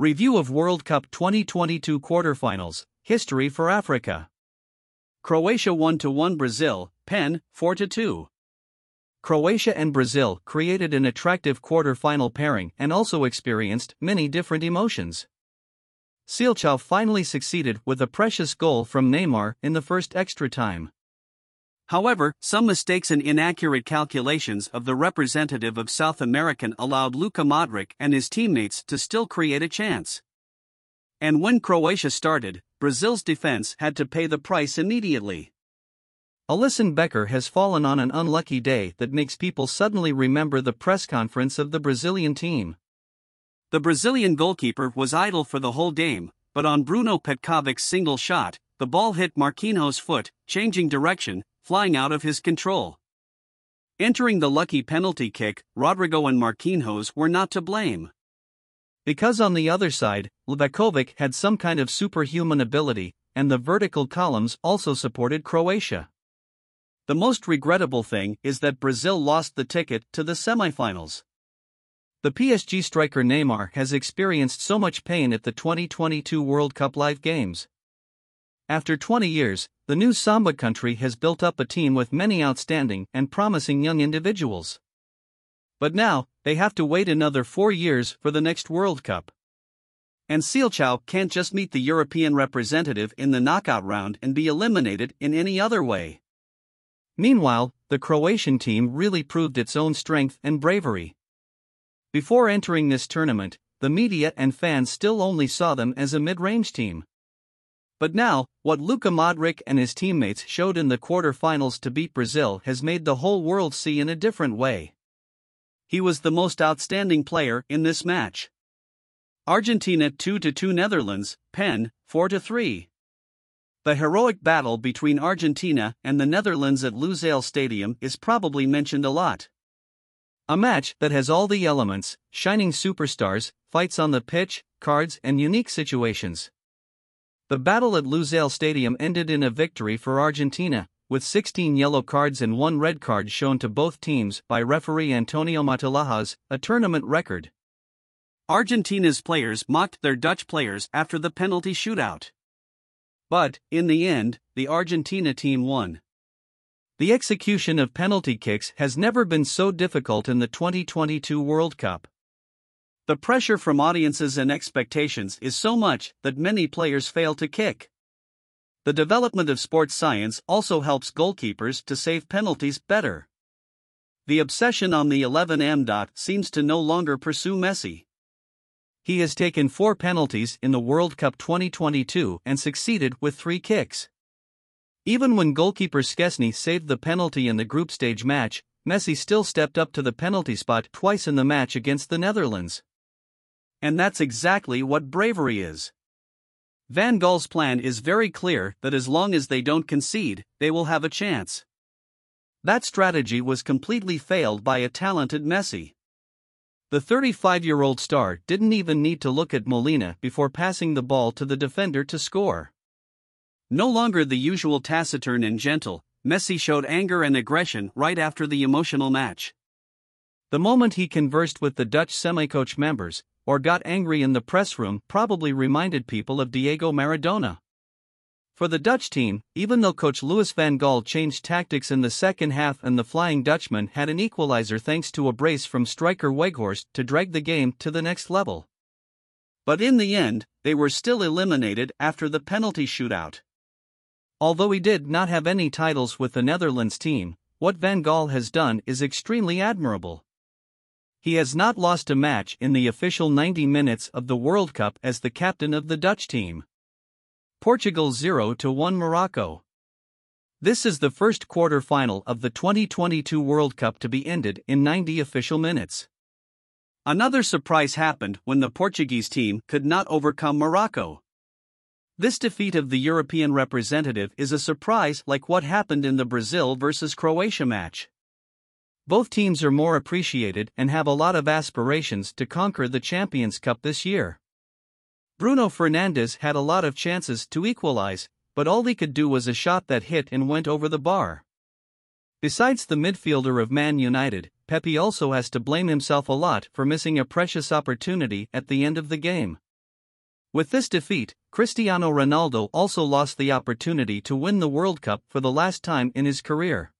Review of World Cup 2022 quarterfinals, history for Africa. Croatia 1 1 Brazil, Penn, 4 2. Croatia and Brazil created an attractive quarter-final pairing and also experienced many different emotions. Seleção finally succeeded with a precious goal from Neymar in the first extra time. However, some mistakes and inaccurate calculations of the representative of South American allowed Luka Modric and his teammates to still create a chance. And when Croatia started, Brazil's defense had to pay the price immediately. Alisson Becker has fallen on an unlucky day that makes people suddenly remember the press conference of the Brazilian team. The Brazilian goalkeeper was idle for the whole game, but on Bruno Petkovic's single shot, the ball hit Marquinhos' foot, changing direction, flying out of his control. Entering the lucky penalty kick, Rodrygo and Marquinhos were not to blame. Because on the other side, Livakovic had some kind of superhuman ability, and the vertical columns also supported Croatia. The most regrettable thing is that Brazil lost the ticket to the semifinals. The PSG striker Neymar has experienced so much pain at the 2022 World Cup live games. After 20 years, the new Samba country has built up a team with many outstanding and promising young individuals. But now, they have to wait another four years for the next World Cup. And Seleção can't just meet the European representative in the knockout round and be eliminated in any other way. Meanwhile, the Croatian team really proved its own strength and bravery. Before entering this tournament, the media and fans still only saw them as a mid range team. But now, what Luka Modric and his teammates showed in the quarter-finals to beat Brazil has made the whole world see in a different way. He was the most outstanding player in this match. Argentina 2 2 Netherlands, Penn 4 3. The heroic battle between Argentina and the Netherlands at Lusail Stadium is probably mentioned a lot. A match that has all the elements shining superstars, fights on the pitch, cards, and unique situations. The battle at Lusail Stadium ended in a victory for Argentina, with 16 yellow cards and one red card shown to both teams by referee Antonio Mateu Lahoz, a tournament record. Argentina's players mocked their Dutch players after the penalty shootout. But, in the end, the Argentina team won. The execution of penalty kicks has never been so difficult in the 2022 World Cup. The pressure from audiences and expectations is so much that many players fail to kick. The development of sports science also helps goalkeepers to save penalties better. The obsession on the 11M dot seems to no longer pursue Messi. He has taken four penalties in the World Cup 2022 and succeeded with three kicks. Even when goalkeeper Szczesny saved the penalty in the group stage match, Messi still stepped up to the penalty spot twice in the match against the Netherlands. And that's exactly what bravery is. Van Gaal's plan is very clear that as long as they don't concede, they will have a chance. That strategy was completely failed by a talented Messi. The 35 year old star didn't even need to look at Molina before passing the ball to the defender to score. No longer the usual taciturn and gentle, Messi showed anger and aggression right after the emotional match. The moment he conversed with the Dutch semi coach members, or got angry in the press room probably reminded people of Diego Maradona. For the Dutch team, even though coach Louis van Gaal changed tactics in the second half and the Flying Dutchman had an equalizer thanks to a brace from striker Weghorst to drag the game to the next level. But in the end, they were still eliminated after the penalty shootout. Although he did not have any titles with the Netherlands team, what Van Gaal has done is extremely admirable. He has not lost a match in the official 90 minutes of the World Cup as the captain of the Dutch team. Portugal 0 1 Morocco. This is the first quarter final of the 2022 World Cup to be ended in 90 official minutes. Another surprise happened when the Portuguese team could not overcome Morocco. This defeat of the European representative is a surprise like what happened in the Brazil vs Croatia match. Both teams are more appreciated and have a lot of aspirations to conquer the Champions Cup this year. Bruno Fernandes had a lot of chances to equalize, but all he could do was a shot that hit and went over the bar. Besides the midfielder of Man United, Pepe also has to blame himself a lot for missing a precious opportunity at the end of the game. With this defeat, Cristiano Ronaldo also lost the opportunity to win the World Cup for the last time in his career.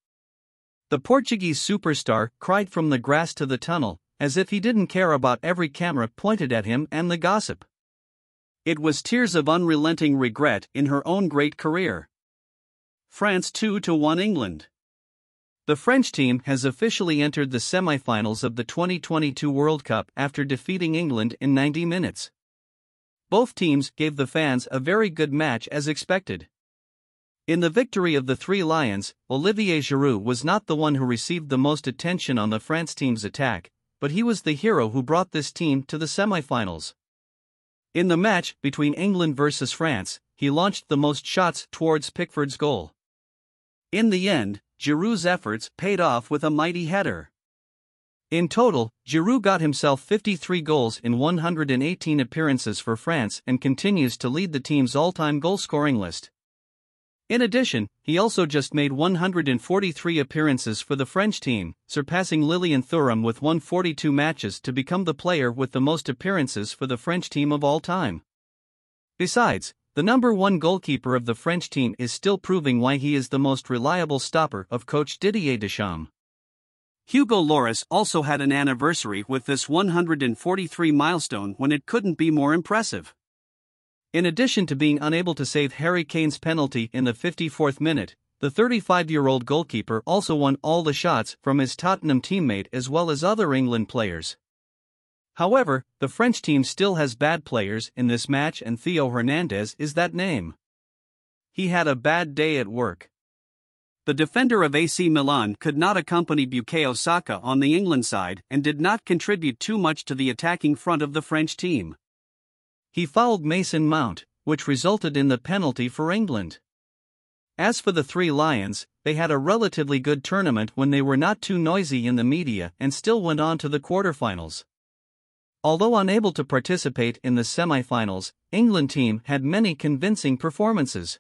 The Portuguese superstar cried from the grass to the tunnel, as if he didn't care about every camera pointed at him and the gossip. It was tears of unrelenting regret in her own great career. France 2 to 1 England. The French team has officially entered the semifinals of the 2022 World Cup after defeating England in 90 minutes. Both teams gave the fans a very good match as expected. In the victory of the Three Lions, Olivier Giroud was not the one who received the most attention on the France team's attack, but he was the hero who brought this team to the semifinals. In the match between England versus France, he launched the most shots towards Pickford's goal. In the end, Giroud's efforts paid off with a mighty header. In total, Giroud got himself 53 goals in 118 appearances for France and continues to lead the team's all-time goal-scoring list. In addition, he also just made 143 appearances for the French team, surpassing Lilian Thuram with 142 matches to become the player with the most appearances for the French team of all time. Besides, the number one goalkeeper of the French team is still proving why he is the most reliable stopper of coach Didier Deschamps. Hugo Lloris also had an anniversary with this 143 milestone when it couldn't be more impressive. In addition to being unable to save Harry Kane's penalty in the 54th minute, the 35 year old goalkeeper also won all the shots from his Tottenham teammate as well as other England players. However, the French team still has bad players in this match, and Theo Hernandez is that name. He had a bad day at work. The defender of AC Milan could not accompany Bukayo Saka on the England side and did not contribute too much to the attacking front of the French team. He fouled Mason Mount, which resulted in the penalty for England. As for the Three Lions, they had a relatively good tournament when they were not too noisy in the media and still went on to the quarterfinals. Although unable to participate in the semifinals, England team had many convincing performances.